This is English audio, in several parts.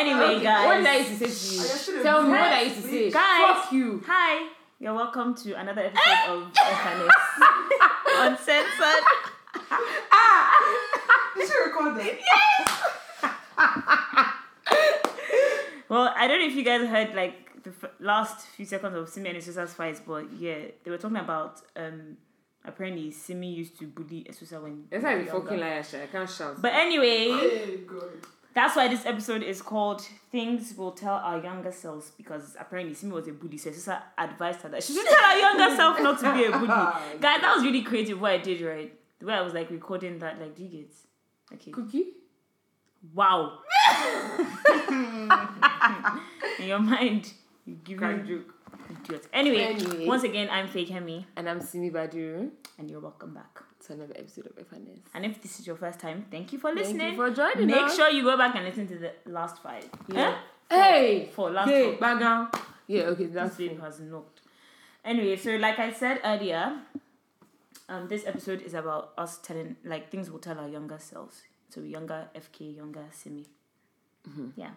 Anyway, Okay, guys. What did I used to say to you? Tell me what I used to say. Guys. Fuck you. Hi, you're welcome to another episode of FNS Uncensored. Did you record that? Yes! well, I don't know if you guys heard like the f- last few seconds of Simi and his sister's fight, but yeah, they were talking about um apparently Simi used to bully Esosa when That's they how were you younger. fucking liar, Sha. I can't shout. But anyway, Hey, God. That's why this episode is called Things We'll Tell Our Younger Selves because apparently Simi was a bully, so Esosa advised her that she should tell her younger self not to be a bully. Oh, Guys, that was really creative what I did, right? The way I was like recording that, like, do you get? Okay. Cookie? Wow. In your mind, you give me joke. Idiot. Anyway, Anyway. once again, I'm Fake Hemi, And I'm Simi Badu. and you're welcome back. To another episode of FNS. And if this is your first time, thank you for listening. Thank you for joining us. Make us. sure you go back and listen to the last five. Yeah. Hey! For last Hey, back. Yeah, okay, This that's babe it. has knocked. Anyway, so like I said earlier, um, this episode is about us telling like things we'll tell our younger selves. So younger FK, younger Simi. Mm-hmm. Yeah.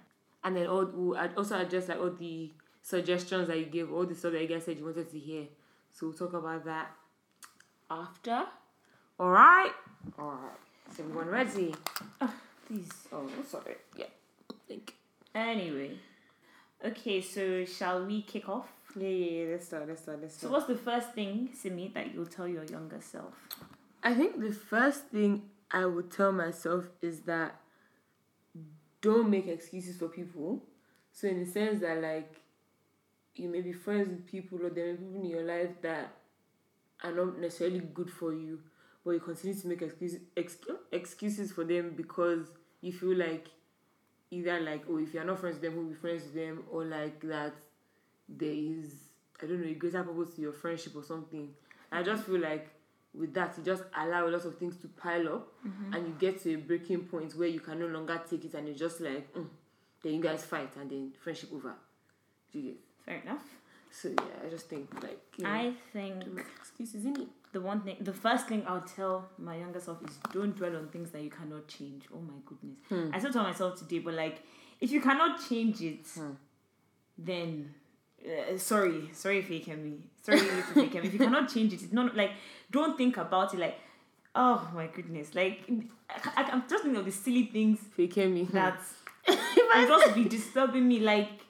And then all, we'll also address, like all the suggestions that you gave, all the stuff that you guys said you wanted to hear. So we'll talk about that after. Alright? Alright. Is everyone ready? Oh. Please. Oh, sorry. Yeah. Thank you. Anyway. Okay, so shall we kick off? Yeah, yeah, yeah. Let's start. Let's start. Let's start. So what's the first thing, Simi, that you'll tell your younger self? I think the first thing I would tell myself is that don't make excuses for people. So in the sense that like you may be friends with people or there may be people in your life that are not necessarily good for you, but you continue to make excuses excu- excuses for them because you feel like either like oh if you're not friends with them, we'll be friends with them, or like that there is I don't know a greater purpose to your friendship or something. I just feel like with that you just allow a lot of things to pile up and you get to a breaking point where you can no longer take it and you're just like mm, then you guys fight and then friendship over. Do you get? Fair enough. So yeah, I just think like you know, I think excuses in it. the one thing, the first thing I'll tell my younger self is don't dwell on things that you cannot change. Oh my goodness. I still tell myself today, but like, if you cannot change it, then uh, sorry, sorry, fake me. Sorry, little fake me. If you cannot change it, it's not like don't think about it. Like, oh my goodness, like I, I'm just thinking of the silly things Fake me. that will just be disturbing me. Like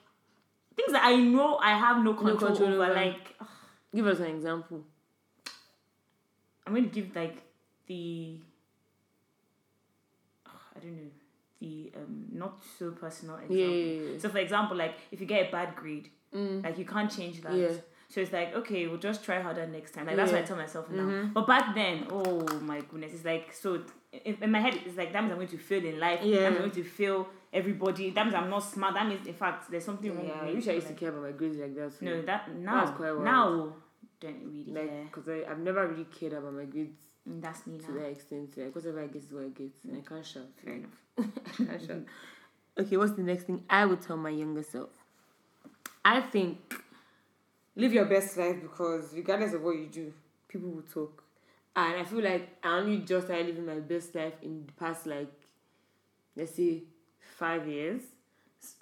things that I know I have no control, control over. over. Like Give us an example. I'm going to give like the I don't know the um not so personal example. Yeah, yeah, yeah. So for example, like if you get a bad grade, like you can't change that. Yeah. So it's like okay, we'll just try harder next time. Like that's what I tell myself now. But back then, oh my goodness, it's like so. In, in my head, it's like that means I'm going to fail in life. Yeah. I'm going to fail everybody. That means I'm not smart. That means in fact there's something wrong Yeah, with I wish I used to care about my grades like that. too. No, that now quite wild. now don't really like care. because I I've never really cared about my grades Mm, That's me to now. that extent. Like whatever I get is what I get, and I can't shout. Fair enough. I can't shout. Okay, what's the next thing I would tell my younger self? I think live your best life because regardless of what you do, people will talk. And I feel like I only just started living my best life in the past like let's say five years.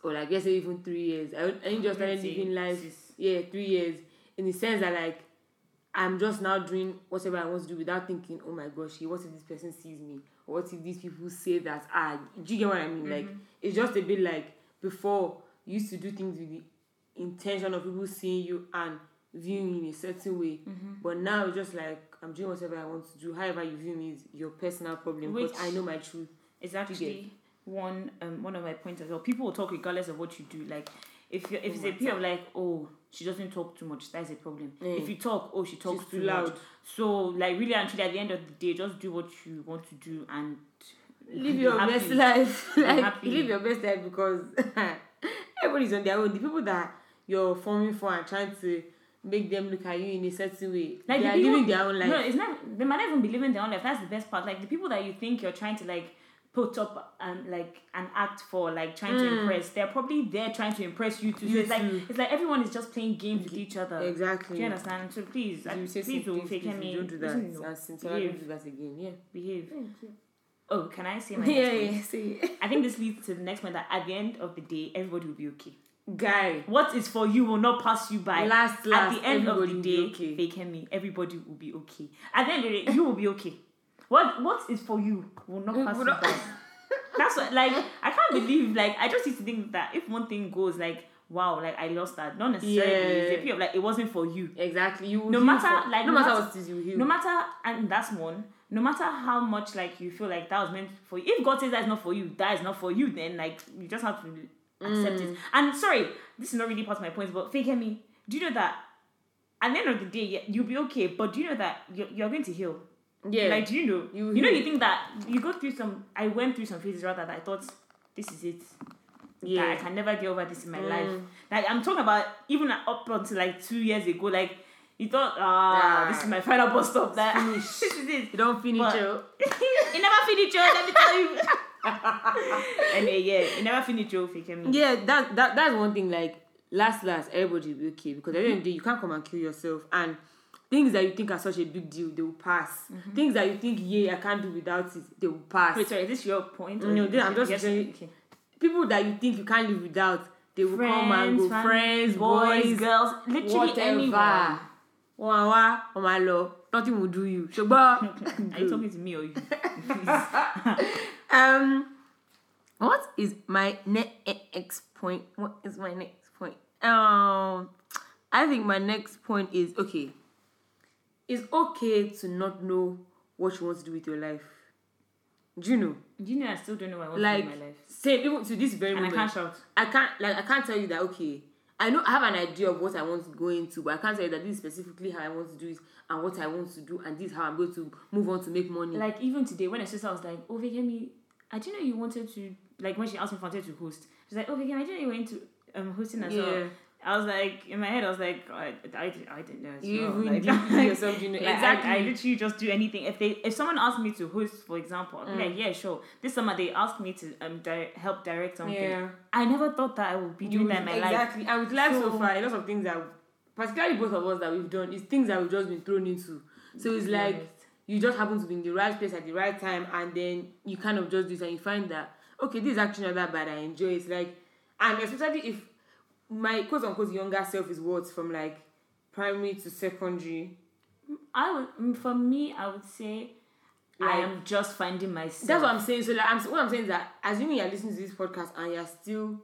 Or like let's say even three years. I I just started living life six. yeah, three years. In the sense that like I'm just now doing whatever I want to do without thinking, oh my gosh, what if this person sees me? Or what if these people say that ah do you get what I mean? Like it's just a bit like before you used to do things with the intention of people seeing you and viewing you in a certain way. But now it's just like I'm doing whatever I want to do. However you view me is your personal problem because Which- I know my truth. Actually one um one of my points as well. People will talk regardless of what you do. Like if you if it's a peer of like oh she doesn't talk too much, that's a problem. Mm. If you talk, oh she talks She's too loud. loud. So like really and truly at the end of the day, just do what you want to do and live your happy. best life. Like live your best life because everybody's on their own. The people that you're forming for and trying to make them look at you in a certain way, Like they the are people- living their own life. No, it's not. They might not even be living their own life. That's the best part. Like the people that you think you're trying to like put up and like an act for, like trying to impress. They're probably there trying to impress you too. So Mm. You it's like it's like everyone is just playing games with each other. exactly. Do you understand? So please, You say please, something, don't fake please, me. Don't do that. Listen, And since I don't behave. do that again. Yeah. behave. Oh, can I say my yeah, next point? yeah, say it. I think this leads to the next point that at the end of the day, everybody will be okay. Guy. What is for you will not pass you by. Last, at the end of the day, be okay. fake me. Everybody will be okay. At the end of the day, you will be okay. What what is for you will not pass you by. That's what like I can't believe like I just used to think that if one thing goes like wow like I lost that not necessarily it's a Yeah. pure, like it wasn't for you. Exactly. You No matter, for- like, no no matter matter- what you heal. No matter and that's one. No matter how much like you feel like that was meant for you. If God says that is not for you, that is not for you. Then like you just have to accept Mm. it. And sorry, this is not really part of my points, but fake me. Do you know that at the end of the day, you'll be okay. But do you know that you're, you're going to heal? Yeah. Like, do you know? You You, know, you think that you go through some. I went through some phases rather that I thought this is it. yeah. That I can never get over this in my life. Mm. Like I'm talking about even up until like two years ago. Like you thought, ah, Ah. this is my final bus stop. That Finish. this is it. You don't finish But- you never finish Joe, let me tell you. anyway, yeah, you never finish Joe faking me. Yeah, that that that's one thing. Like last, last, everybody will be okay because at the end of the day, you can't come and kill yourself. And things that you think are such a big deal, they will pass. Things that you think, yeah, I can't do without it, they will pass. Wait, sorry, is this your point? No, this- I'm just Yes, saying- okay. People that you think you can't live without, they will come and go. fam- Friends, boys, girls, literally whatever. anyone. Wọ́n wá, wọ́n máa. Nothing will do you. Ṣùgbọ́n. Are you talking to me or you? Um, what is my next point? What is my next point? Um, I think my next point is okay. It's okay to not know what you want to do with your life. Do you know? Do you know I still don't know what I want Like, to do in my life? say even to this very And I moment, can't shout. I can't like I can't tell you that okay. I know I have an idea of what I want to go into, but I can't tell you that this is specifically how I want to do it and what I want to do, and this is how I'm going to move on to make money. Like even today, when a sister was like, "Oh, Vigemi, I didn't know you wanted to." Like when she asked me if I wanted to host, she's like, "Oh, Vigemi, I didn't know you were into um hosting as yeah, well." I was like, in my head, I was like, I, I, didn't- I didn't know. as you well. like, you yourself, you know Like, exactly. I, I literally just do anything. If they, if someone asked me to host, for example, I'd be Mm. like, yeah, sure. This summer they asked me to um di- help direct something. yeah. I never thought that I would be doing You- that in my life. exactly. And with life so, So- far, a lot of things that, particularly both of us that we've done, is things that we've just been thrown into. So it's like you just happen to be in the right place at the right time, and then you kind of just do this, and you find that okay, this is actually not that bad. I enjoy it. Like, and especially if my quote unquote younger self is what from like primary to secondary. I would, mm, for me, I would say, I am just finding myself. That's what I'm saying. So like, I'm what I'm saying is that assuming you're listening to this podcast and you're still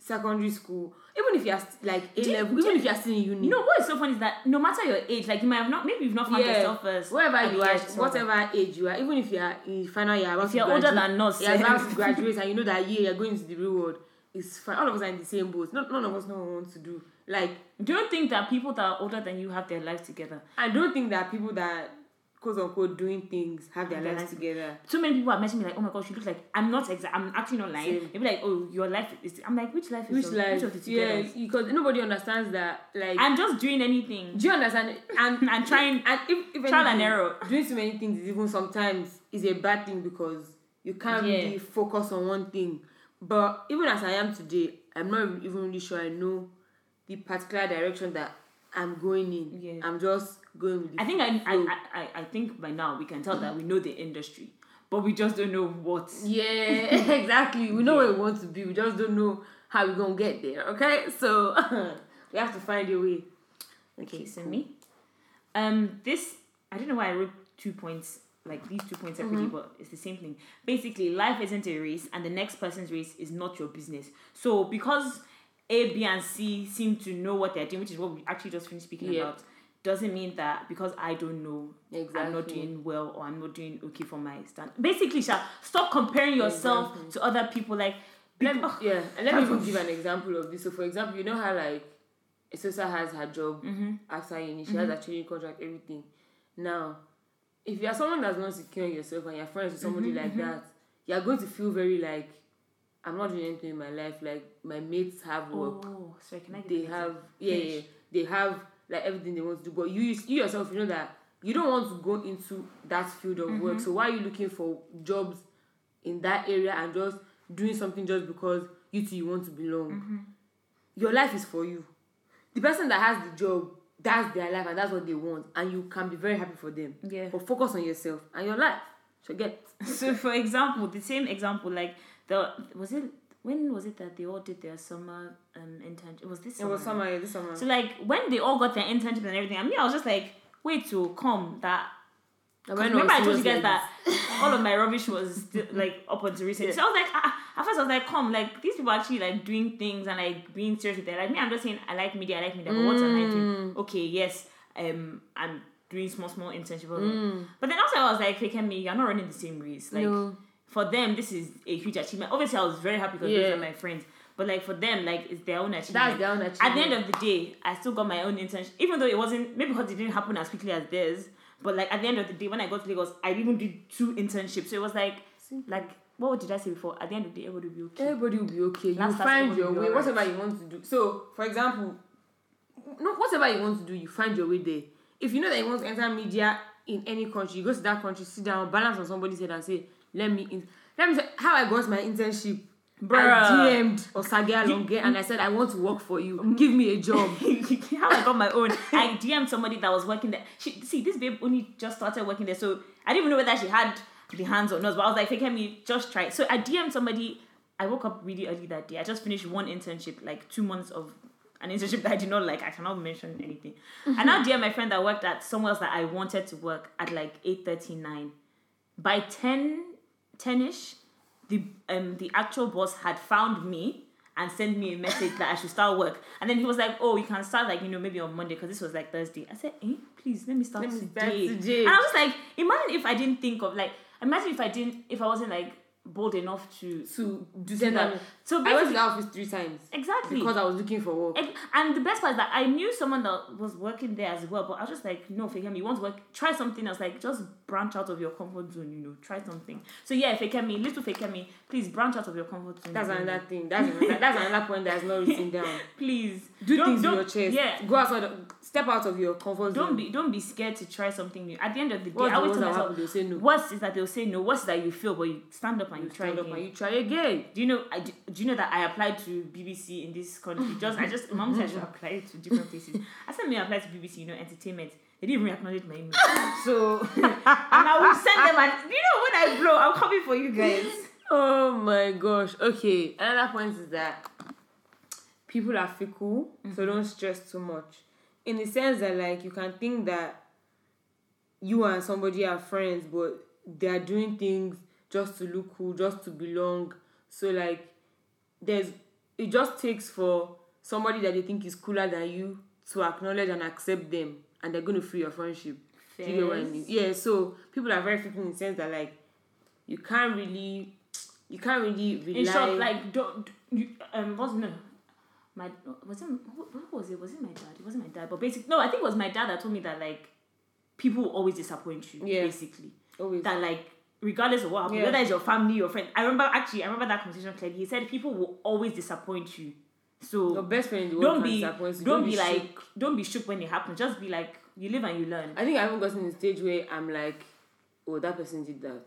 secondary school, even if you're st- like A Do level, even if you're still in uni, No, what is so funny is that no matter your age, like you might have not, maybe you've not found Yeah. yourself first. wherever at you are, whatever age you are, even if you are in final year, about If you're older graduate, than us, you're about to graduate, and you know that year you're going into the real world. It's fine. All of us are in the same boat. Not, none of us know what we want to do. Like, do you think that people that are older than you have their lives together? I don't think that people that quote unquote doing things have their their lives lives- together. So many people have messaged me like, "Oh my gosh, you look like I'm not exact. I'm actually not lying." Same. They be like, "Oh, your life is." I'm like, "Which life is Which of, life? Which of the yeah, because nobody understands that. Like, I'm just doing anything. do you understand? And I'm trying- And if, if trial and anything, error. Doing too many things is even sometimes is a bad thing because you can't Yeah. really focus on one thing. But even as I am today, I'm not even really sure I know the particular direction that I'm going in. Yeah. I'm just going with the I think I. I, I, I think by now we can tell that we know the industry, but we just don't know what. Yeah, exactly. We know where we want to be. We just don't know how we're gonna get there. Okay, so we have to find a way. Okay, so me. Um, this I don't know why I wrote two points like these two points separately, Mm-hmm. but it's the same thing. Basically, life isn't a race, and the next person's race is not your business. So because A, B, and C seem to know what they're doing, which is what we actually just finished speaking Yeah. about, doesn't mean that because I don't know, I'm not doing well or I'm not doing okay for my stand. Basically, Sha, stop comparing yourself Exactly. to other people. Like, Let me, ugh, yeah, and let me even give an example of this. So, for example, you know how like Esosa has her job Mm-hmm. after uni, she has a training contract, everything. Now, if you are someone that's not secure in yourself and you're friends with somebody Mm-hmm, like that, you're going to feel very like I'm not doing anything in my life. Like my mates have work, oh, sorry, can I? Get they have yeah, yeah, they have like everything they want to do. But you you yourself, you know that you don't want to go into that field of Mm-hmm. work. So why are you looking for jobs in that area and just doing something just because you two you want to belong? Mm-hmm. Your life is for you. The person that has the job, that's their life and that's what they want, and you can be very happy for them. Yeah. But focus on yourself and your life. Forget. so for example, the same example, like the was it when was it that they all did their summer um internship? It was this It was summer, yeah, this summer. So like when they all got their internship and everything, I mean I was just like, wait to come that And Cause when remember I told you guys like that all of my rubbish was still, like up until recently. So I was like, ah, at first I was like, come, like these people are actually like doing things and like being serious with it. Like me, I'm just saying I like media, I like media, but what am I Mm. doing? Okay, yes, um, I'm doing small, small internship. Mm. But then also I was like, fake me, you're not running the same race. Like No. for them, this is a huge achievement. Obviously, I was very happy because those Yeah. are my friends. But like for them, like it's their own achievement. That's their own achievement. At the end of the day, I still got my own internship, even though it wasn't maybe because it didn't happen as quickly as theirs. But like at the end of the day, when I got to Lagos, I even did two internships. So it was like, like what did I say before? At the end of the day, everybody will be okay. Everybody will be okay. You Last task, find your way, whatever you want to do. So, for example, no, whatever you want to do, you find your way there. If you know that you want to enter media in any country, you go to that country, sit down, balance on somebody's head, and say, "Let me in." Let me say how I got my internship. Bruh. I DM'd Osagie Alonge and I said, I want to work for you. Mm. Give me a job. How I got my own. I DM'd somebody that was working there. She see this babe only just started working there, so I didn't even know whether she had the hands or not. But I was like, "Fake me, just try." it." So I DM'd somebody. I woke up really early that day. I just finished one internship, like two months of an internship that I did not like. I cannot mention anything. And now DM my friend that worked at somewhere else that I wanted to work at like eight thirty nine. By 10 10ish, the um the actual boss had found me and sent me a message that I should start work. And then he was like, "Oh, you can start like you know maybe on Monday because this was like Thursday." I said, "Eh, please let me start Let me today." start today. And I was like, imagine if I didn't think of like, imagine if I didn't if I wasn't like bold enough to to do that. So I went to the office three times exactly. because I was looking for work. And, and the best part is that I knew someone that was working there as well, but I was just like, no, Fakemi, you want to work, try something else, like just branch out of your comfort zone, you know, try something. So yeah, Fakemi, little Fakemi, please branch out of your comfort zone. That's another thing. That's another, that's another point that's not written down. Please Do Don't- things don't- with your chest. Yeah, Go outside. of- Step out of your comfort zone. don't be don't be scared to try something new. At the end of the day, What's I always tell myself, no. worst is that they'll say no. Worst is that you fail, but you stand up and you, You try again. up and you try again. Do you know? I do, do you know that I applied to BBC in this country? Just I just mom said I should apply to different places. I said me apply to BBC, you know, entertainment. They didn't even acknowledge my email. So and I will send them. And you know when I blow, I'm coming for you guys. Oh my gosh. Okay. Another point is that people are fickle, so mm-hmm. don't stress too much. In the sense that like you can think that you and somebody are friends, but they are doing things just to look cool, just to belong. So like there's it just takes for somebody that they think is cooler than you to acknowledge and accept them and they're gonna free your friendship. Do you get what I mean? Yeah, so people are very fickle in the sense that like you can't really you can't really rely In short, like don't you, um what's no my was it who, who was it? Was it my dad? It wasn't my dad, but basically no, I think it was my dad that told me that like people always disappoint you. Yeah. Basically. always that like regardless of what happens, Yeah. whether it's your family, your friend. I remember actually, I remember that conversation clearly. He said people will always disappoint you. So your best friend don't be you. don't be shook. like don't be shook when it happens. Just be like you live and you learn. I think I haven't gotten to the stage where I'm like, oh that person did that.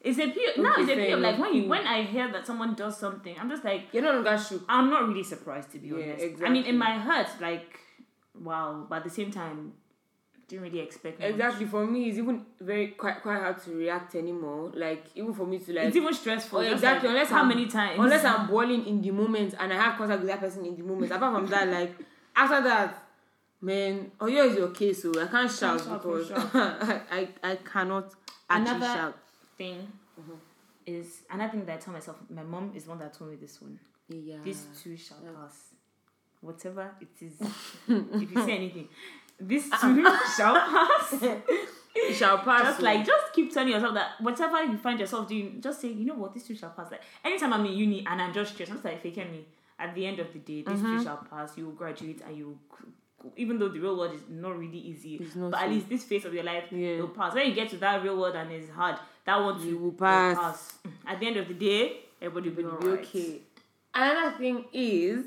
It's a period now. It's a period like when you when I hear that someone does something, I'm just like You're no longer shook. I'm not really surprised to be Yeah, honest. I mean, in my heart, like wow, but at the same time, didn't really expect much. Exactly. For me, it's even very quite quite hard to react anymore. Like even for me to like It's even stressful. Oh, exactly. like, Unless how I'm- many times? unless I'm boiling in the moment and I have contact with that person in the moment. Apart from that, like after that, man, oh yeah, your case, so I can't shout shout for because sure. I, I cannot actually Another- shout. thing mm-hmm. is another thing that I tell myself. My mom is one that told me this one. Yeah. This too shall Yeah. pass. Whatever it is, if you say anything, this too shall pass. it shall pass. just like just keep telling yourself that whatever you find yourself doing, just say, you know what, this too shall pass. Like anytime I'm in uni and I'm just stressed, I'm just like faking me. At the end of the day, this Mm-hmm. too shall pass. You will graduate and you will. Even though the real world is not really easy, not but at least this phase of your life Yeah. will pass. When you get to that real world and it's hard, that one too You will pass. At the end of the day, everybody will be alright. okay. Another thing is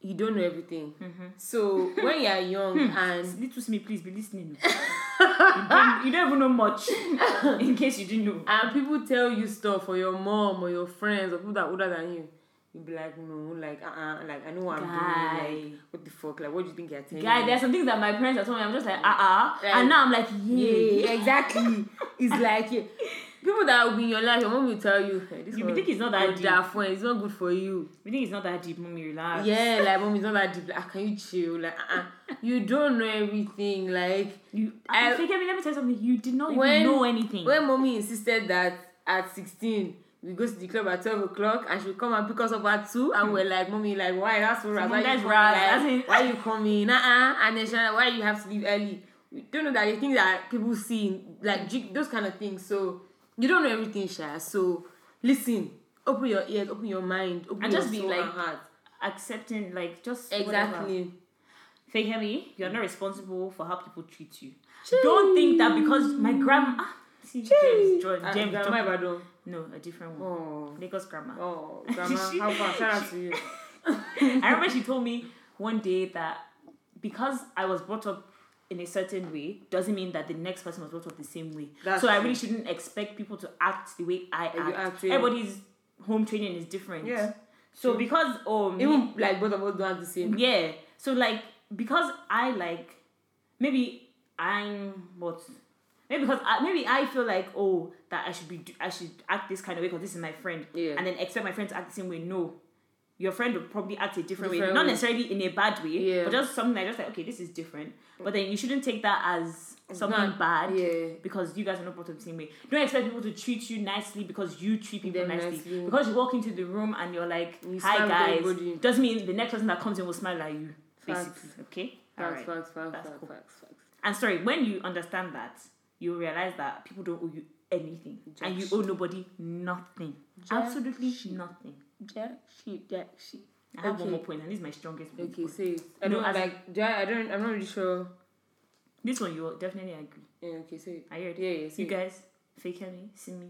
you don't know everything. So when you're young and Little to me, please be listening. you, don't, you don't even know much. In case you didn't know. and people tell you stuff or your mom or your friends or people that are older than you, you be like, no, like, uh, uh like I know what I'm doing. Like, what the fuck? Like, what do you think you're telling Guy, me? there's some things that my parents are telling me. I'm just like, uh uh Like, And now I'm like, yeah. Yeah, exactly. it's like yeah. People that will be in your life, your mom will tell you, hey, this You one think it's not that deep. that it's not good for you. We think it's not that deep, mommy. Relax. Yeah, like mom, it's not that deep. Like, ah, can you chill? Like, uh, uh you don't know everything. Like, You, I- I, forget me. Let me tell you something. You did not When- even know anything. when mommy insisted that at 16 we go to the club at 12 o'clock and she'll come and pick us up at 2 and we're like mommy like why that's so why you coming like, why you coming uh-uh. and then like why you have to leave early you don't know that you think that people see like those kind of things so you don't know everything Sha. so listen open your ears open your mind open And your just be like- Accepting, like, just whatever. exactly Fake me. You're not responsible for how people treat you. Don't think that because my grandma. Ah, see, James, James, Ah, James, grandma Ibadan. no, a different one. oh Lagos grandma. oh grandma how far shout out to you I remember she told me one day that because I was brought up in a certain way doesn't mean that the next person was brought up the same way. That's so I really shouldn't expect people to act the way I act. act, yeah. Everybody's home training is different. yeah So True. because um even like both of us don't have the same yeah. So like because I like maybe I'm what maybe because I, maybe I feel like oh that I should be I should act this kind of way because this is my friend Yeah. and then expect my friend to act the same way. No, your friend will probably act a different, way, Different not necessarily in a bad way, Yeah. but just something like just like okay this is different. But then you shouldn't take that as something not- bad. yeah. Because you guys are not brought up the same way. Don't expect people to treat you nicely because you treat people nicely. nicely. Because you walk into the room and you're like, You "Hi guys," doesn't mean the next person that comes in will smile at you. Facts. Basically, okay. Facts, Alright. facts, facts, That's facts, cool. facts, facts. And sorry, when you understand that, you realize that people don't owe you anything, Jack and you owe nobody nothing. Absolutely nothing. Jack shit, jack shit. I have one Okay. more point, and this is my strongest point. Okay, say it. I No, don't like. Do I, I don't. I'm not really sure. This one you will definitely agree. Yeah, okay, say it. You ready? Yeah, yeah. Say You it. guys, fake me, see me,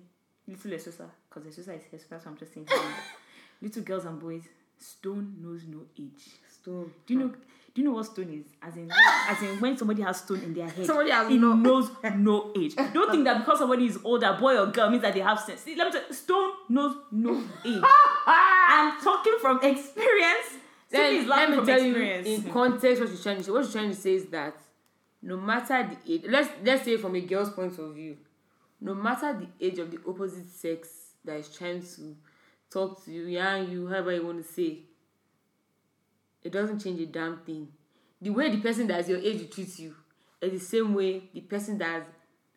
little Esosa, because Esosa is Esosa, so I'm just saying. little girls and boys, stone knows no age. Stone. Do you know? Do you know what stone is? As in, as in when somebody has stone in their head. Somebody has it no- knows no age. Don't think that because somebody is older, boy or girl, means that they have sense. See, let me tell you, stone knows no age. I'm talking from experience. Then let me tell you in context what she's trying to say. What she's trying to say is that no matter the age, let's let's say from a girl's point of view, no matter the age of the opposite sex that is trying to talk to you, yarn you, however you want to say, it doesn't change a damn thing. The way the person that's your age treats you is the same way the person that's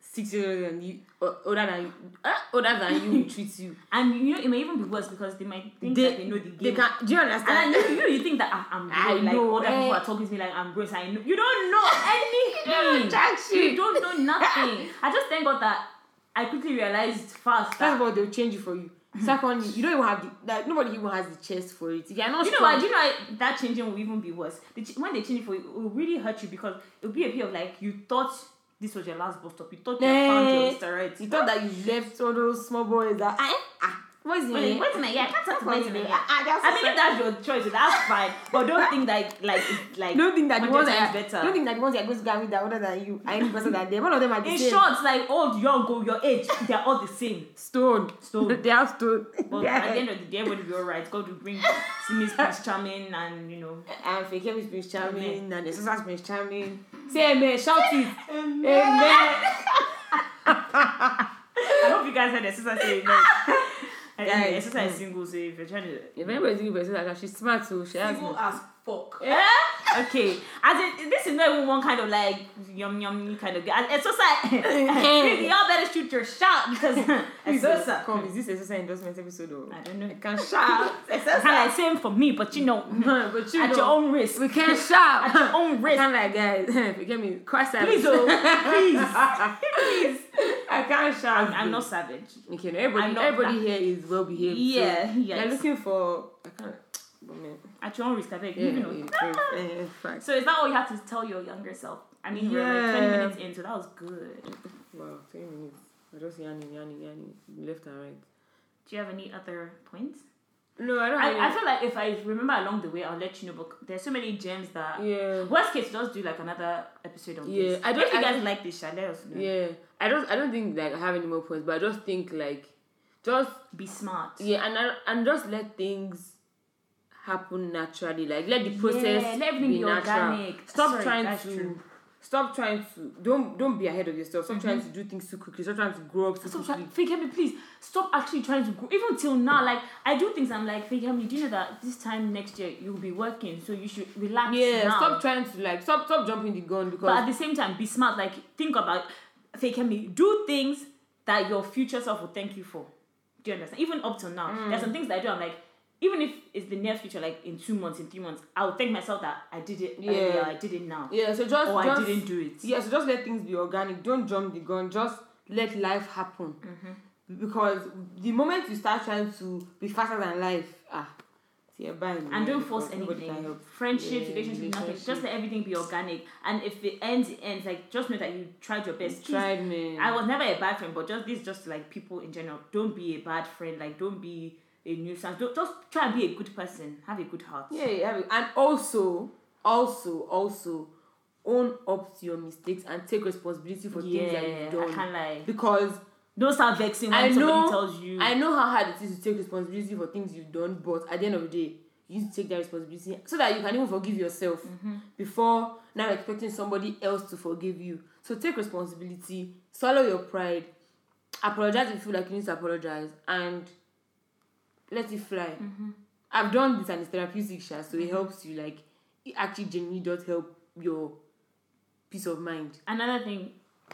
six years older than you, or older than you, uh, older than you will treat you. and you know, it may even be worse because they might think They, that they know the game. they can. Do you understand? Know, you know, you think that ah, I'm grown, like know, other eh. people are talking to me like I'm gross. I know you don't know anything. You don't know nothing. I just thank God that I quickly realized fast that of all, they'll change it for you. Secondly, you don't even have the like nobody even has the chest for it. If you're not you know what? You know that changing will even be worse? The ch- when they change it for you, it will really hurt you because it will be a bit of like you thought this was your last bus stop. You thought you had found your Eh. Right. you thought that you left all those small boys that ah, ah what's in Wait, here? what's in my ear? I can't talk to What's what's in in my here? ear. Ah, that's I mean, if that's your choice, that's fine. But don't think that like it's like don't think that the 100 ones that are, better. don't think that the ones that goes going to get me that older than you are any better than them. One of them are the In same. short, like old, young, go your age, they're all the same. stone. Stone. they are stone. But yeah. at the end of the day, everybody will be alright. God will bring Simi's Prince Charming and you know. and Fake is Prince Charming Amen. and the sisters Prince Charming. Say amen, shout it. Amen. I hope you guys heard the sister say amen. Guys, anyway, sister is single, so if you're trying to If anybody's single, a she's smart too. She has Single as fuck. Yeah. Okay. As in, this is not even one kind of like yum yum kind of guy. It's just like y'all better shoot your shot because it's just a- Come, is this a sister endorsement episode or? I don't know. I can shout. It's just like same for me, but you know, but you at know, your own risk. we can shout. At your own risk. can't like guys. Forget me. Cross that. Please, oh, please, please. I can't shout. I'm, I'm not savage. Okay, no, everybody, not everybody here is well behaved. Yeah, so yes. They're looking for. I can't. Man, At your own risk, I beg. yeah, yeah, yeah, yeah. So is that all you have to tell your younger self? I mean, we're like 20 minutes in, so that was good. Wow, three minutes. I just yanning, yanning, yanning, left and right. Do you have any other points? No, I don't. I, I feel like if I remember along the way, I'll let you know. But there's so many gems that. yeah. Worst case, just do like another episode on this. Yeah, this. I don't- If you guys like this, shall let us know. Yeah, I don't. I don't think like I have any more points, but I just think like, just Be smart. yeah, and I, and just let things happen naturally. Like let the process let everything be, be natural. Stop Sorry, trying to true. stop trying to don't don't be ahead of yourself. Stop trying to do things too quickly. Stop trying to grow up too Stop quickly. fake Emily, please stop actually trying to grow. Even till now, like I do things. I'm like fake Emily. Do you know that this time next year you'll be working, so you should relax. Yeah, now. stop trying to like stop stop jumping the gun because But at the same time, be smart. Like think about fake Emily. Do things that your future self will thank you for. Do you understand? Even up till now, Mm. there's some things that I do. I'm like, even if it's the near future, like in two months, in three months, I'll thank myself that I did it Yeah. earlier. I did it now. yeah, so just or just I didn't do it. Yeah, so just let things be organic. Don't jump the gun. Just let life happen. Mm-hmm. Because the moment you start trying to be faster than life, ah, see, you're buying. and don't force anything. Friendships, Yeah, relationships, nothing. Just let everything be organic. And if it ends, it ends. Like just know that you tried your best. Please, Tried, man. I was never a bad friend, but just this, just like people in general. Don't be a bad friend. Like don't be a nuisance. Don't just try and be a good person. Have a good heart. Yeah, yeah, and also, also, also, own up to your mistakes and take responsibility for things that you've done. I can't lie. Because Don't start vexing when I somebody know, tells you. I know how hard it is to take responsibility for things you've done, but at the end of the day, you need to take that responsibility so that you can even forgive yourself Mm-hmm. before now expecting somebody else to forgive you. So take responsibility, swallow your pride, apologize if you feel like you need to apologize, and let it fly. Mm-hmm. I've done this and it's therapeutic, Sha, so it helps you. Like, it actually genuinely does help your peace of mind. Another thing,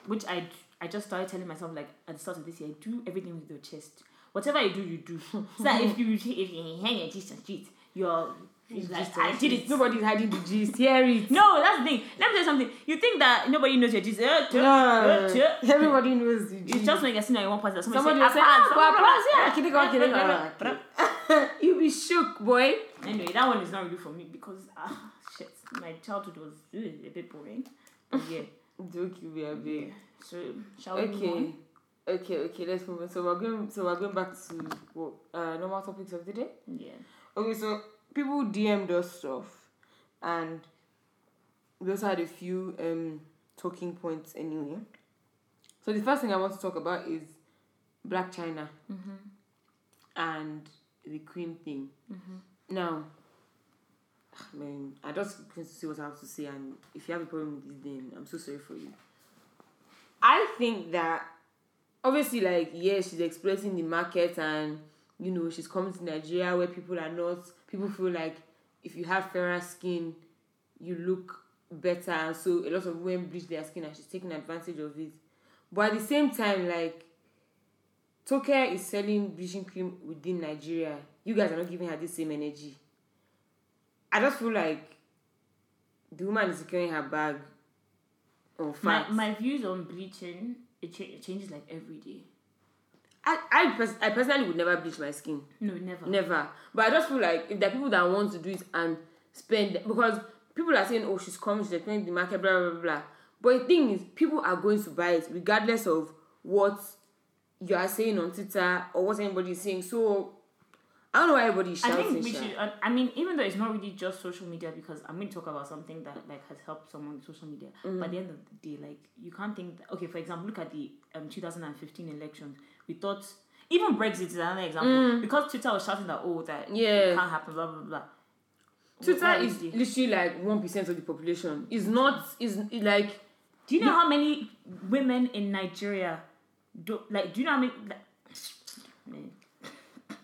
which I I just started telling myself like at the start of this year, do everything with your chest. Whatever you do, you do. so that if you if you hang your chest on street, you're it's like I did it. Nobody's hiding the gist. Hear it. No, that's the thing. Let me tell you something. You think that nobody knows your gist. Uh, No, uh, uh, everybody knows the It's gist. just when you're sitting on one person, somebody, Somebody say, say, "Apart, ah, blah, blah, pass, blah." yeah, kidding, go, You be shook, boy. Anyway, that one is not really for me because ah shit, my childhood was uh, a bit boring. But yeah, Don't you be a bit. so shall we move Okay. on? Okay, okay, let's move on. So we're going so we're going back to what uh normal topics of the day. Yeah. Okay, so people DM'd us stuff and we also had a few um talking points anyway. So the first thing I want to talk about is Blac Chyna Mm-hmm. and the Queen thing. Mm-hmm. Now, I mean, I just going to see what I have to say, and if you have a problem with this, then I'm so sorry for you. I think that obviously, like, yeah, she's exploiting the market, and you know, she's coming to Nigeria where people are not. People feel like if you have fairer skin, you look better, and so a lot of women bleach their skin, and she's taking advantage of it. But at the same time, like, Toke is selling bleaching cream within Nigeria. You guys are not giving her the same energy. I just feel like the woman is securing her bag on My facts. my views on bleaching it, cha- it changes like every day. I I, pers- I personally would never bleach my skin. No, never. Never. But I just feel like if there are people that want to do it and spend because people are saying, oh, she's coming, she's exploiting the market, blah blah blah. But the thing is, people are going to buy it regardless of what you are saying on Twitter or what anybody is saying. So I don't know why everybody is I think we should. uh, I mean, even though it's not really just social media, because I'm going to talk about something that like has helped someone with social media. Mm. But at the end of the day, like you can't think. That, okay, for example, look at the um 2015 elections. We thought even Brexit is another example because Twitter was shouting that oh that Mm. Yeah. it can't happen blah blah blah. Twitter is the- literally like one percent of the population. It's not. Is like Do you know how many women in Nigeria do like? Do you know how many? Like,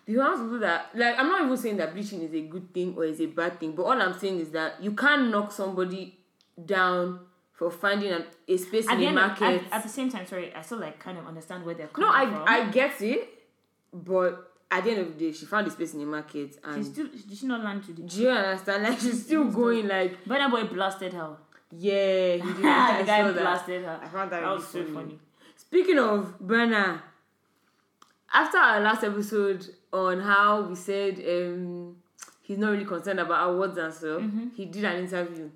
the ones who do that. Like I'm not even saying that bleaching is a good thing or is a bad thing, but all I'm saying is that you can't knock somebody down for finding an, a space At in the the end, of, market. at, at the same time, sorry, I still like kind of understand where they're coming no, I from. I get it, but at the end of the day, she found a space in the market, and She still did she not land to the do you understand? Like she's still going. Like Burna Boy blasted her. yeah, he did. the guy that. blasted I found that, That was so funny. Speaking of Burna, after our last episode on how we said um, he's not really concerned about awards and so, Mm-hmm. he did an interview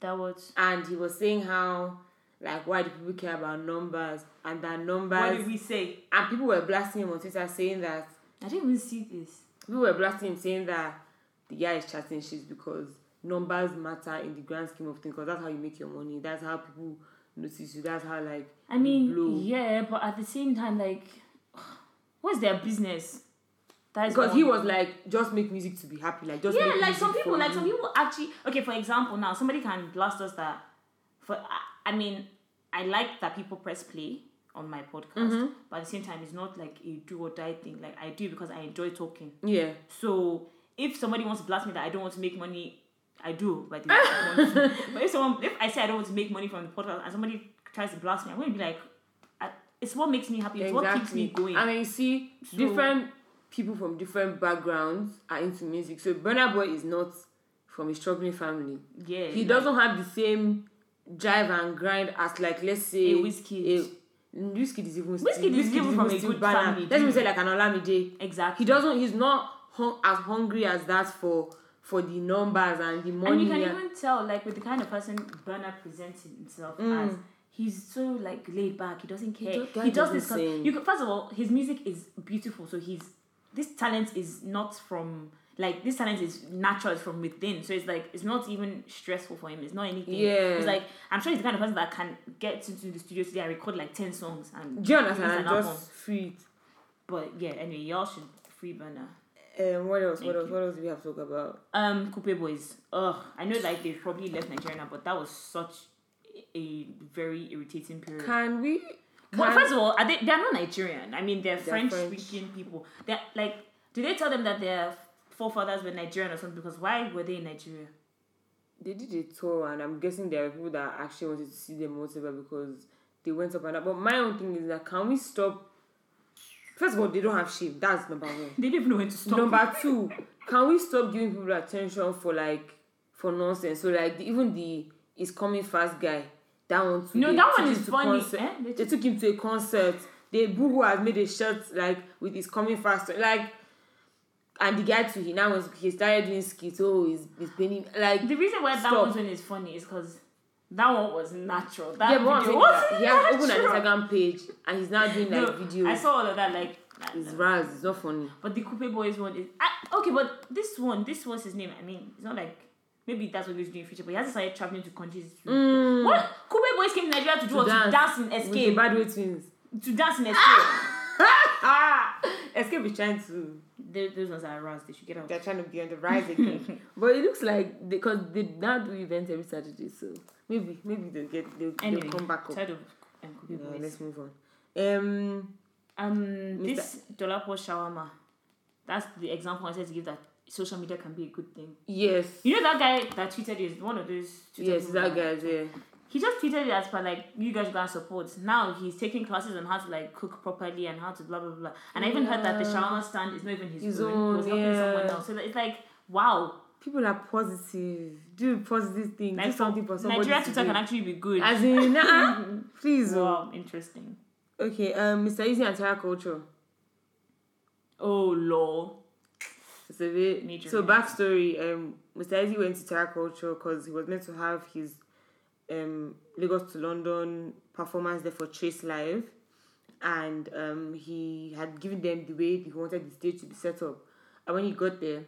That was and he was saying how like why do people care about numbers and that numbers. what did we say? and people were blasting him on Twitter saying that I didn't even see this. people were blasting him saying that the guy is chatting shit because numbers matter in the grand scheme of things because that's how you make your money. That's how people notice you. That's how like I mean, blow. yeah, but at the same time, like, what's their business? That is because he was like just make music to be happy, like just yeah, like some people, like you. some people actually. Okay, for example, now somebody can blast us that. For I, I mean, I like that people press play on my podcast, Mm-hmm. but at the same time, it's not like a do or die thing. Like I do because I enjoy talking. Yeah, So if somebody wants to blast me that I don't want to make money, I do. But, I want to. but if someone, if I say I don't want to make money from the podcast and somebody tries to blast me, I'm going to be like, it's what makes me happy. It's what keeps me going. And then you see So- different people from different backgrounds are into music. So Burna Boy is not from a struggling family. yeah, He like- doesn't have the same drive and grind as like let's say A Wizkid. a- Wizkid is even whiskey still, is even from a good banner. family, even too. say like an Olamide. exactly. He doesn't. He's not hung, as hungry as that for for the numbers and the money. and you can even tell like with the kind of person Burna presents himself mm. as he's so like laid back he doesn't care don't- he does doesn't sing. you could, first of all his music is beautiful so he's this talent is not from like this talent is natural it's from within so it's like it's not even stressful for him it's not anything Yeah. it's like i'm sure he's the kind of person that can get into the studio today and record like 10 songs and Do you release understand? an I album. just free but yeah anyway y'all should free Burna Um, what else? What else? What else do we have to talk about? Um, Coupe Boys. Ugh, I know like they probably left Nigeria now, but that was such a very irritating period. Can we? well, first of all, are they? They're not Nigerian. I mean, they're, They're French French. speaking people. They're like, do they tell them that their forefathers were Nigerian or something? Because why were they in Nigeria? they did a tour, and I'm guessing there are people that actually wanted to see them whatever because they went up and up. But my own thing is that can we stop? First of all, they don't have shame. That's number one. They didn't even know when to stop. Number two, can we stop giving people attention for like for nonsense? So like even the is coming fast guy, one too. No, they that one is funny. concert- Eh? They They took him to a concert. The Boo has made a shirt like with his coming fast like. And the guy too, he now was he started doing skits. Oh, he's he's painting like The reason why that one's one is funny is because that one was natural. That yeah, but video was he has opened an. Instagram page and he's now doing like No, videos. I saw all of that. Like, It's Raz, it's not funny. But the Coupe Boys one is I, okay, but this one, this was his name. I mean, it's not like maybe that's what he's doing in future, but he hasn't started traveling to countries. To, Mm, What Coupe Boys came to Nigeria to do To was to dance. in with the bad way twins. To dance in Escape. Escape is trying to Those, those ones are aroused. They should get out. they're trying to be on the rise again. but it looks like because they, now do events every Saturday, so maybe maybe they'll get they'll, Anyway, they'll come back up. tired of um, Coupe Yeah, Boys. let's move on. Um, Um, Mr. this Dolapo shawarma. That's the example I said to give that social media can be a good thing. yes, You know that guy that tweeted is one of those. Yes, that guy's yeah. he just tweeted it as per like you guys go and support. Now he's taking classes on how to like cook properly and how to blah blah blah. And I even heard that the Yeah. shawarma stand is not even his, His own. He was helping someone else. So it's like wow. People are positive. Do positive things. Like do something for somebody. Nigeria Twitter can actually be good. As in, nah, please. oh. wow, interesting. Okay, um, Mr. Eazi and Terra Kulture. Oh lol. It's a bit. Major so backstory. Um, Mr. Eazi went to Terra Kulture because he was meant to have his um Lagos to London performance there for Trace Live, and um he had given them the way he wanted the stage to be set up, and when he got there,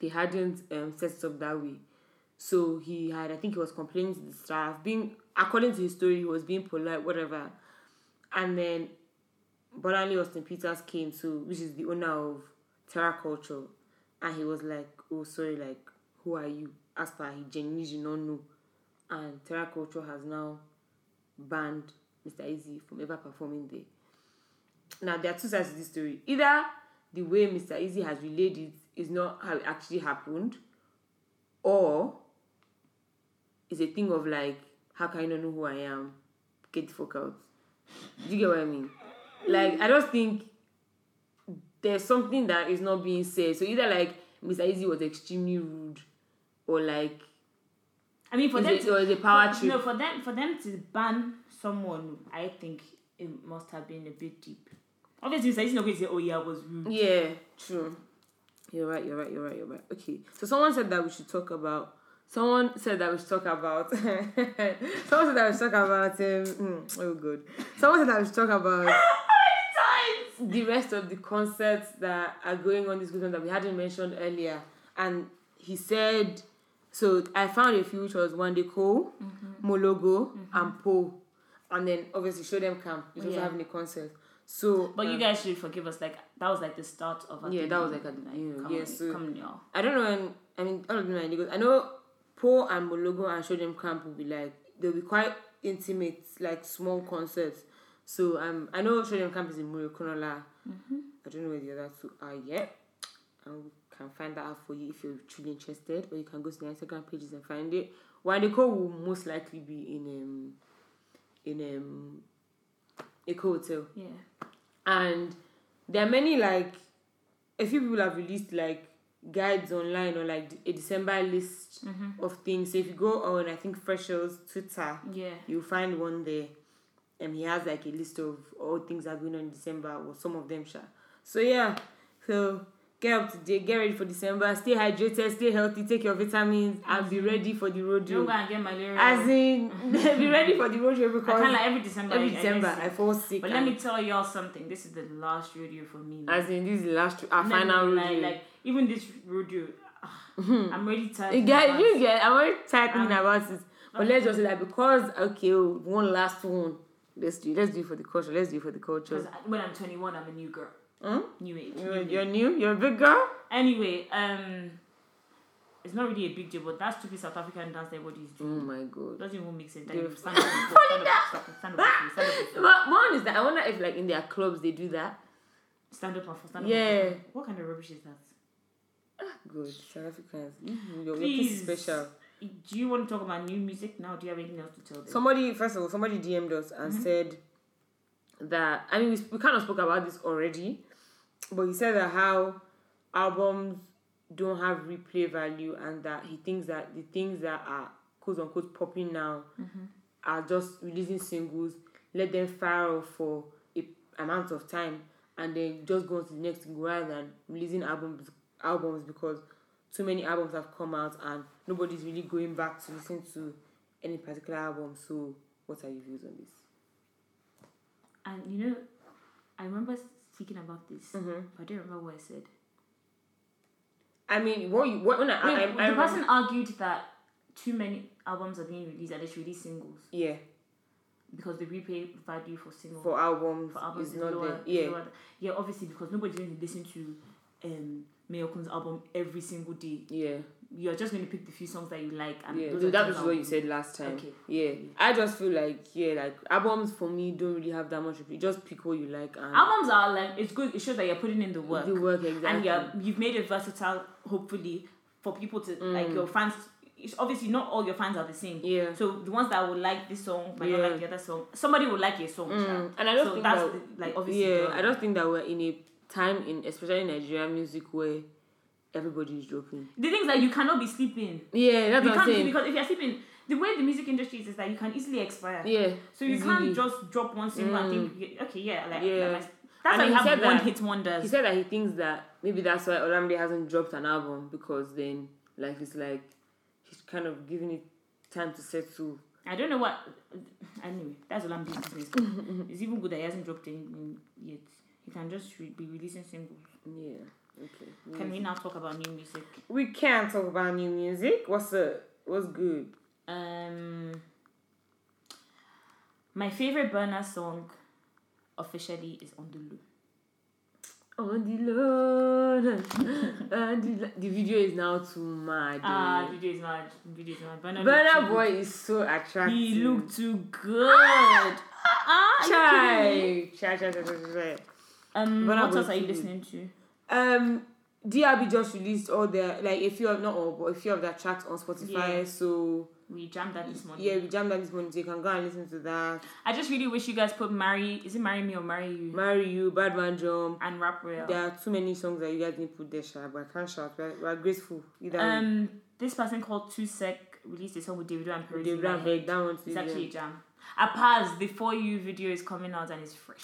they hadn't um set it up that way. So he had, I think he was complaining to the staff, being according to his story, he was being polite, whatever. And then Bolanle Austen-Peters came to, which is the owner of Terra Kulture, and he was like, "Oh, sorry, like, who are you?" As he genuinely did not know, and Terra Kulture has now banned Mr. Eazi from ever performing there. Now there are two sides to this story. Either the way Mr. Eazi has relayed it is not how it actually happened, or it's a thing of like, how can you not know who I am? Get the fuck out. Do you get what I mean? Like, I just think there's something that is not being said. So either like Mr. Eazi was extremely rude, or like I mean, for them a, to, or a power for, trip. no, for them for them to ban someone, I think it must have been a bit deep. Obviously, he's not going to say, "Oh yeah, I was rude." Yeah, true. You're right, you're right, you're right, you're right. Okay. So someone said that we should talk about someone said that we should talk about someone said that we should talk about um mm, oh good. Someone said that we should talk about. the rest of the concerts that are going on this weekend that we hadn't mentioned earlier. And he said so I found a few which was Wande Coal, Mologo, and Poe. And then obviously Show Dem Camp, which also Yeah. having a concert. So, But you uh, guys should forgive us. Like that was like the start of. Yeah, that was like beginning, come yeah, so- come y'all. I don't know when I mean all of them are in Lagos. I know Paul and Mologo and Show Dem Camp will be like they'll be quite intimate, like small concerts. So um I know Show Dem Camp is in Muri Okunola. I don't know where the other two are yet. And we can find that out for you if you're truly interested, or you can go to the Instagram pages and find it. Wande Coal will most likely be in um in um Eko Hotel Yeah. and there are many like a few people have released like guides online or like a December list of things. So if you go on I think Freshers Twitter, Yeah. you'll find one there. And he has like a list of all things that are going on in December or some of them sure. So yeah. So get up to date, get ready for December, stay hydrated, stay healthy, take your vitamins and be ready for the road Don't go and get malaria. As in be ready for the road trip I can't like every December. every I- I December I sick. fall sick. But let me tell y'all something. This is the last rodeo for me. as in this is the last our me final road like, like even this rodeo. ah, I'm ready tired. You get, you get. I'm very tired Um, about it. But let's just say like because okay, one last one. Let's do. Let's do it for the culture. Let's do it for the culture. 'Cause I- when I'm 21, I'm a new girl. Hmm? New age. You're, new you're new. You're a big girl. Anyway, um, it's not really a big deal, but that stupid South African dance everybody's Oh my god. doesn't even make sense. You stand up, stand up, stand up, stand up, stand up, stand up, But one is that I wonder if like in their clubs they do that. stand up, and fall, stand up. Yeah. What kind of rubbish is that? Good South Africans. You, your your Please. special. Do you want to talk about new music now? Do you have anything else to tell them? Somebody first of all, somebody DM'd us and mm-hmm. said that I mean we, we kind of spoke about this already, but he said that how albums don't have replay value and that he thinks that the things that are quote unquote popping now mm-hmm. are just releasing singles, let them fire off for a amount of time and then just go on to the next thing rather than releasing albums albums because too many albums have come out and nobody's really going back to listen to any particular album. So what are your views on this? And you know, I remember speaking about this, Mm-hmm. but I don't remember what I said. I mean, what you what when I, Wait, I, I, the remember- person argued that too many albums are being released and they should release singles yeah because the replay value for singles for albums, for albums is is not lower, there. Yeah, lower. yeah, obviously because nobody's going to listen to um Mayorkun's album every single day. yeah, You're just going to pick the few songs that you like, and yeah. So that was what you said last time. Okay. Yeah, I just feel like yeah, like albums for me don't really have that much. Of it. You just pick what you like and Albums are like it's good. It shows that you're putting in the work, the work exactly. and you're you've made it versatile. Hopefully, for people to like Mm. your fans. It's obviously not all your fans are the same. yeah. So the ones that would like this song might Yeah. not like the other song. Somebody will like your song. Mm. And I don't so think that's that the, like obviously. yeah, I don't think that we're in a time in especially in Nigerian music where everybody is dropping. The things that you cannot be sleeping. Yeah, that's You what I'm saying. because if you're sleeping, the way the music industry is, is that you can easily expire. Yeah, So you easily. can't just drop one single and Mm. think, okay, yeah, like, Yeah. like that's And why he you have said one that- hit wonders. He said that he thinks that maybe that's why Olamide hasn't dropped an album because then like it's like he's kind of giving it time to settle. I don't know what. Anyway, that's doing business. it's even good that he hasn't dropped anything yet. He can just re- be releasing singles. Yeah. Okay. Can we now talk about new music? We can talk about new music. What's up? What's good? Um, my favorite Burna song officially is On the Low. On the Lord. the, the video is now too mad. Ah, eh. video is mad. Video is mad. Burna, too Boy is so attractive. He looked too good. Ah, you kidding? Chai. Chai, chai, chai, chai, chai. Um, Burna what Boy else are you listening to? Um, DRB just released all their like a few of not all, but a few of their tracks on Spotify. Yeah. So We jammed that this morning. yeah, we jammed that this morning. So you can go and listen to that. I just really wish you guys put marry. Is it marry me or marry you? Marry You, Bad Man Jump. And rap real. There are too many songs that you guys didn't put there, Sha, but I can't shout. We're, we're grateful. Either way. Um, this person called Two Sec released a song with Davido and Perez. They in my ran head. that one It's too. actually a jam. Apaz, the For You video is coming out and it's fresh.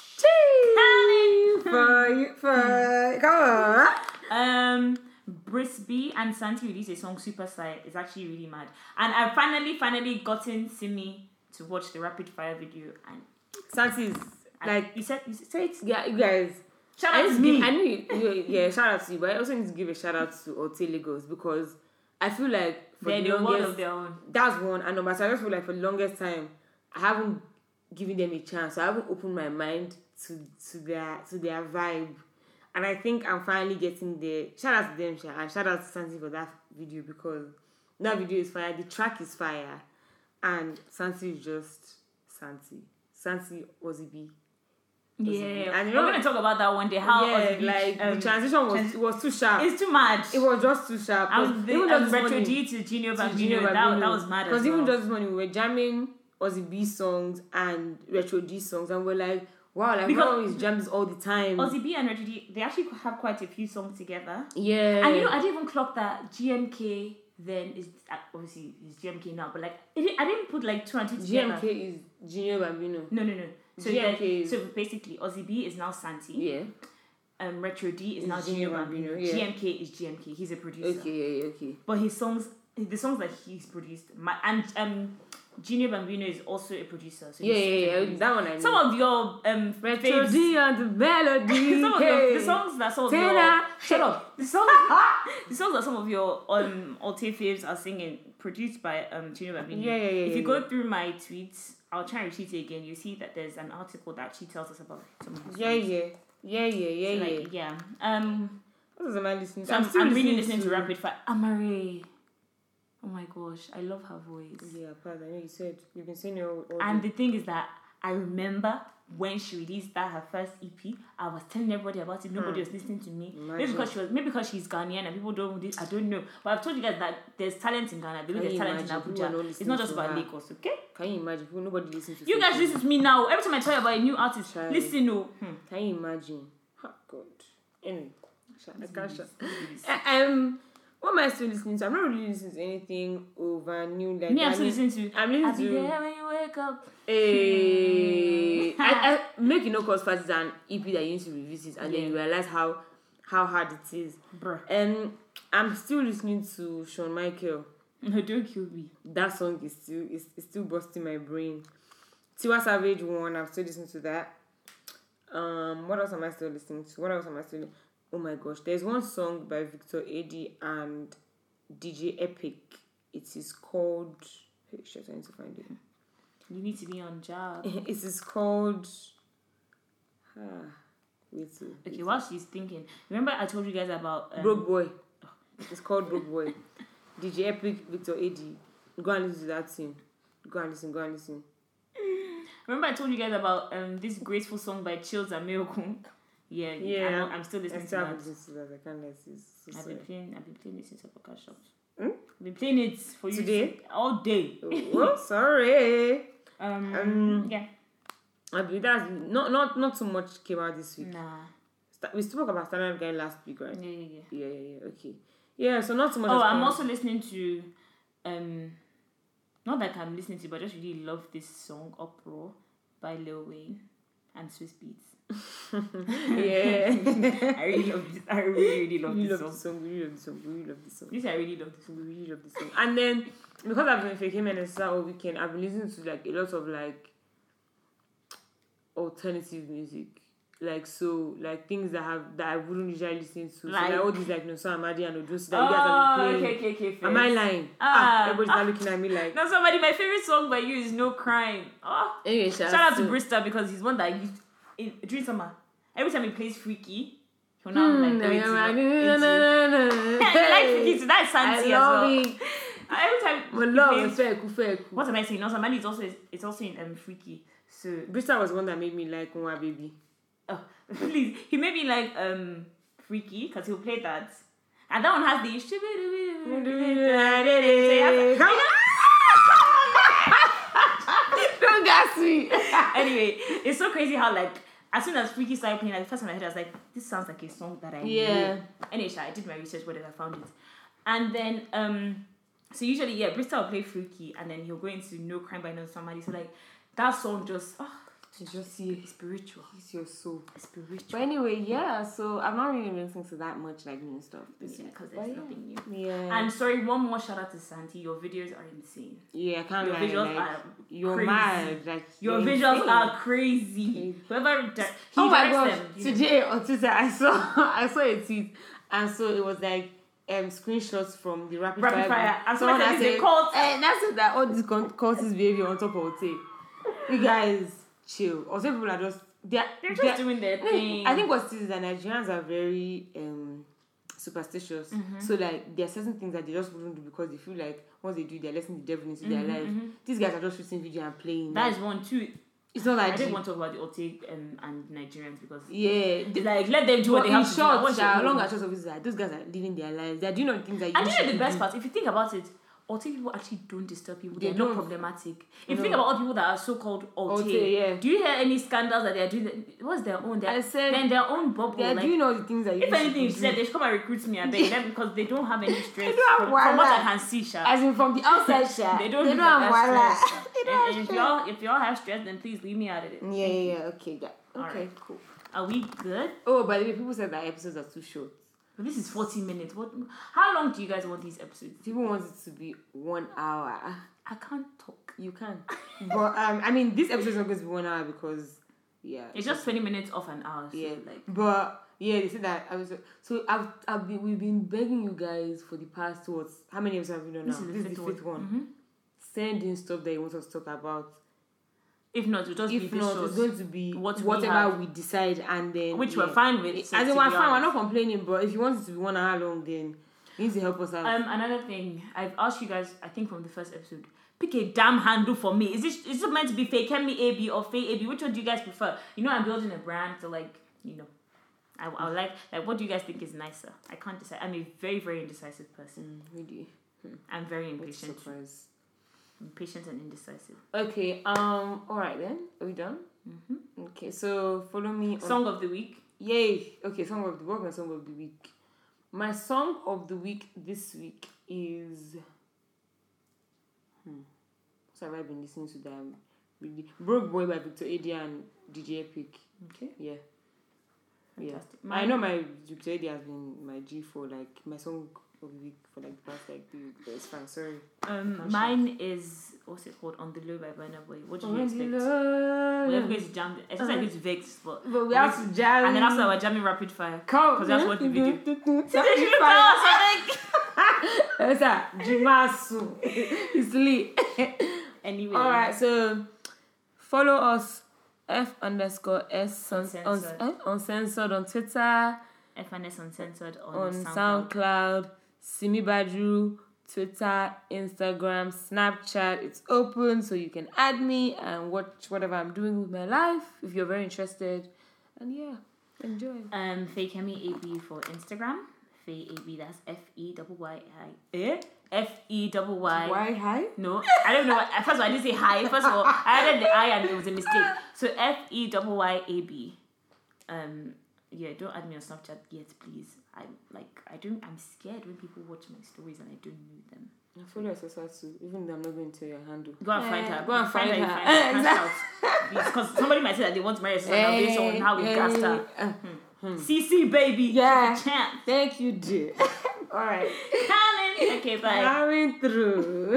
You, for come on. Um, Brisby and Santi released a song Super Side. It's actually really mad. And I've finally, finally gotten Simi to watch the Rapid Fire video. And Santi's like you said, you said it, yeah, you guys. shout I out to me. I need, you- yeah, shout out to you, but I also need to give a shout out to Alte Lagos because I feel like for They're the longest, of their own. that's one, and number two, I just feel like for the longest time, I haven't given them a chance. So I haven't opened my mind to to their to their vibe. And I think I'm finally getting there. Shout out to them, and shout out to Santi for that video because that video is fire. The track is fire, and Santi is just Santi. Santi Ozzy B. Yeah, And you we're gonna talk about that one day. How yeah, like um, the transition was trans- it was too sharp. it's too much. It was just too sharp. I was the, even just this retro morning- G to to Bambino. That, that was mad Because well. even just this morning we were jamming Ozzy B songs and Retro G songs, and we're like, wow, like Because- always jam this all the time. Ozzy B and Retro G, they actually have quite a few songs together. yeah, And you know, I didn't even clock that GMK then is uh, obviously is GMK now, but like it, I didn't put like two and two together. GMK is Junior Bambino. No, no, no. So GMK then- is- so basically, Ozzy B is now Santi. Yeah. Um, Retro D is Is now Junior Junior Bambino. Bambino, yeah. GMK is GMK. He's a producer. Okay. Yeah. yeah, Okay. But his songs, the songs that he's produced, my and um, Junior Bambino is also a producer. So Yeah. Yeah. Yeah. That one I know. Some of your um Retro G and the melody. some of hey. your, the songs that some of your Taylor. shut up the songs the songs that some of your um Alte faves are singing produced by um Junior Bambino. Yeah, yeah, yeah, If yeah, you go yeah. through my tweets, I'll try and retweet it again. You see that there's an article that she tells us about some of Yeah. songs. Yeah. Yeah. Yeah. Yeah. So, Yeah. like, yeah. Um, What else am I listening to? so I'm, still I'm really listening to Rapid Fire. Amaarae. Oh my gosh, I love her voice. Yeah, Paz, I know you said you've been saying it all, all And the thing is that I remember when she released that her first EP, I was telling everybody about it. Nobody was listening to me. Maybe Hmm. Because she was, maybe because she's Ghanaian and people don't. I don't know. But I've told you guys that there's talent in Ghana. Believe there's talent in imagine? People are not Abuja. It's not just about her. Lagos, okay? Can you imagine? People, nobody listens to. You guys listen to me now. Every time I tell you about a new artist, Child. listen. Oh, hmm. Can you imagine? Oh God. Anyway, I can't. Um, what am I still listening to? I'm not really listening to anything over new. Like Me, I'm still listening to. I'm listening to. there when you wake up. Eh, I, I make you know cause fast is an EP that you need to revisit and then you realize how how hard it is. Bruh. And I'm still listening to Shawn Michael. No, don't kill me. That song is still is, is still busting my brain. Tiwa Savage one, I'm still listening to that. Um, what else am I still listening to? What else am I still? Oh my gosh, there's one song by Victor AD and DJ Epic. It is called. Hey, shit, I need to find it. You need to be on job. It is called. Ah, wait. till- Okay, while she's thinking, remember I told you guys about um, Broke Boy. It's called Broke Boy. DJ Epic, Victor AD. Go and listen to that thing. Go and listen. Go and listen. Remember I told you guys about um this graceful song by Chills and Milkun? Yeah, Yeah. I'm, I'm still I listening to that. haven't listened to that. I can't let. So I've been playing. I've been playing it since I got shops. Hmm? I've been playing it for you Today? all day. Oh, sorry. Um, Um, yeah. I believe that's not not not too much came out this week. Nah. We spoke about Standard Guy last week, right? Yeah, yeah, yeah. Yeah, yeah, yeah. Okay. Yeah, so not too much. Oh, I'm come out. also listening to um, not that I'm listening to, but I just really love this song "Uproar" by Lil Wayne and Swizz Beatz. yeah. I really love this. I really, really love this love song. this song. We really love this song. We really love this song. This I really love this. song. We really love this song. And then because I've been faking and all weekend, I've been listening to like a lot of like alternative music. Like so, like things that have that I wouldn't usually listen to. So like Like- all these like no so Amadi and Odunsi that you guys have Oh, been okay, playing. okay, okay. fair. Am I lying? Ah. Ah, everybody's not looking at me like. No, somebody. My favorite song by you is "No Crime." Oh, Anyway, shout out to Bristol because he's one that used in, during summer. Every time he plays Freaky, he'll now like Hmm, go into, into, I like Freaky too. That's Santi as well. it. Every time My love plays- is fair, cool, fair, cool. What am I saying? No, somebody is also it's also in um Freaky. So Bristol was one that made me like Nwa Baby. oh, please, he made me like um Freaky because he'll play that, and that one has the. Come Don't gas me. anyway, it's so crazy how like as soon as Freaky started playing, like the first time I heard, it, I was like, this sounds like a song that I Yeah. know. Anyway, I did my research, whether I found it, and then um, so usually yeah, Bristol will play Freaky, and then he'll go into No Crime by No Somebody. So like that song just oh, It's just you. spiritual, It's your soul. spiritual. But anyway, yeah, so I've not really been listening to that much like new stuff. this Yeah, because But there's yeah. nothing new. Yeah. And sorry, one more shout out to Santi. Your videos are insane. yeah, I can't Your lie. visuals like, are you're crazy. mad. Like Your visuals insane. are crazy. Whoever di- oh my gosh! them, you know. Today on Twitter, I saw I saw a tweet, and so it was like um screenshots from the rapid, Rapid fire. fire. And Someone someone said it's a said, cult. eh, that said that all this con- causes behavior on top of tape. you guys chill. Or some people are just they're They're just doing their thing. I think what it is that Nigerians are very um superstitious. Mm-hmm. So like there are certain things that they just wouldn't do because they feel like once they do, they're letting the devil into their Mhm, life. mhm. These guys are just shooting video and playing. That is one too. it's not like I like didn't want to talk about the Alte um, and Nigerians because yeah. it's like let them do what they have to do. Short, long and short of it that those guys are living their lives. They're doing all the things that you And you know the best do. part, if you think about it, Alte people actually don't disturb people. They They're not don't. problematic. If No. you think about all people that are so-called Alte, Alte, yeah. do you hear any scandals that they're doing? What's their own? They're, I said they're in their own bubble. they're like, doing all the things that you if anything, should said they should come and recruit me. I beg them because they don't have any stress. don't have from, from what I can see, Sha. As in from the outside, sha. they don't, they have don't have stress. They And, don't and have if y'all if y'all have stress, then please leave me out of it. Yeah, yeah, yeah. Okay, yeah. Okay, right. cool. Are we good? Oh, by the way, people said that episodes are too short. But this is 40 minutes. What? How long do you guys want these episodes? People want it to be one hour. I can't talk. You can, but um, I mean, this episode is not going to be one hour because, yeah, It's just 20 minutes off an hour. So yeah. like But yeah, they said that I was so I've I've been we've been begging you guys for the past what? How many episodes have we done now? this is the this fifth, is the fifth one. Mhm. Send in stuff that you want us to talk about. If not, it'll just If be not, it's going to be what we whatever have. we decide, and then which yeah. we're fine with. so As in, we're fine. We're not complaining, but if you want it to be one hour long, then you need to help us out. Um, another thing, I've asked you guys. I think from the first episode, pick a damn handle for me. Is this is it meant to be fake Kemi AB or fake AB? Which one do you guys prefer? You know, I'm building a brand, so like, you know, I, I like like what do you guys think is nicer? I can't decide. I'm a very very indecisive person. Mm, really, I'm very impatient, surprise. Impatient and indecisive. Okay. Um. All right then. Are we done? hmm Okay. So follow me. On, Song of the week. Yay. Okay. Song of the week. My song of the week. My song of the week this week is. Hmm. So have I been listening to them? Really, Broke Boy by Victor AD and DJ Epic. Okay. Yeah. Yeah. Fantastic. I know my Victor has been my G for like my song of the week for like the past like three weeks, but it's fine. Sorry. Um, mine is what's it called? On the Low by Burna Boy. What do you the expect? We're going to jam. It's just like it's Vex, but But we have to jam. and then after we're jamming rapid fire. Come. 'Cause that's what the video- See, They should tell us, I think. That's a Jimasu. It's lit. Anyway. All right, so follow us F underscore S Uncensored. eh, uncensored on Twitter, FNS Uncensored on, on SoundCloud. SoundCloud, Simi Badru, Twitter, Instagram, Snapchat. It's open so you can add me and watch whatever I'm doing with my life if you're very interested. And yeah, enjoy. Um, Faye Kemi AB for Instagram. Faye AB, that's F E Y I. Eh? F E double Y. Why hi? No, I don't know. What, first of all, I didn't say hi. First of all, I added the I and it was a mistake. So F E double Y A B. Um, yeah, don't add me on Snapchat yet, please. I like I don't. I'm scared when people watch my stories and I don't know them. I follow SSR too, even though I'm not going to tell your handle. Go and find her. Go and find, her. Find her. Cash out. Because somebody might say that they want to marry a sister now based on how we gassed her. Uh, CC baby. Yeah. Champ. Thank you, dear. All right. Okay, bye.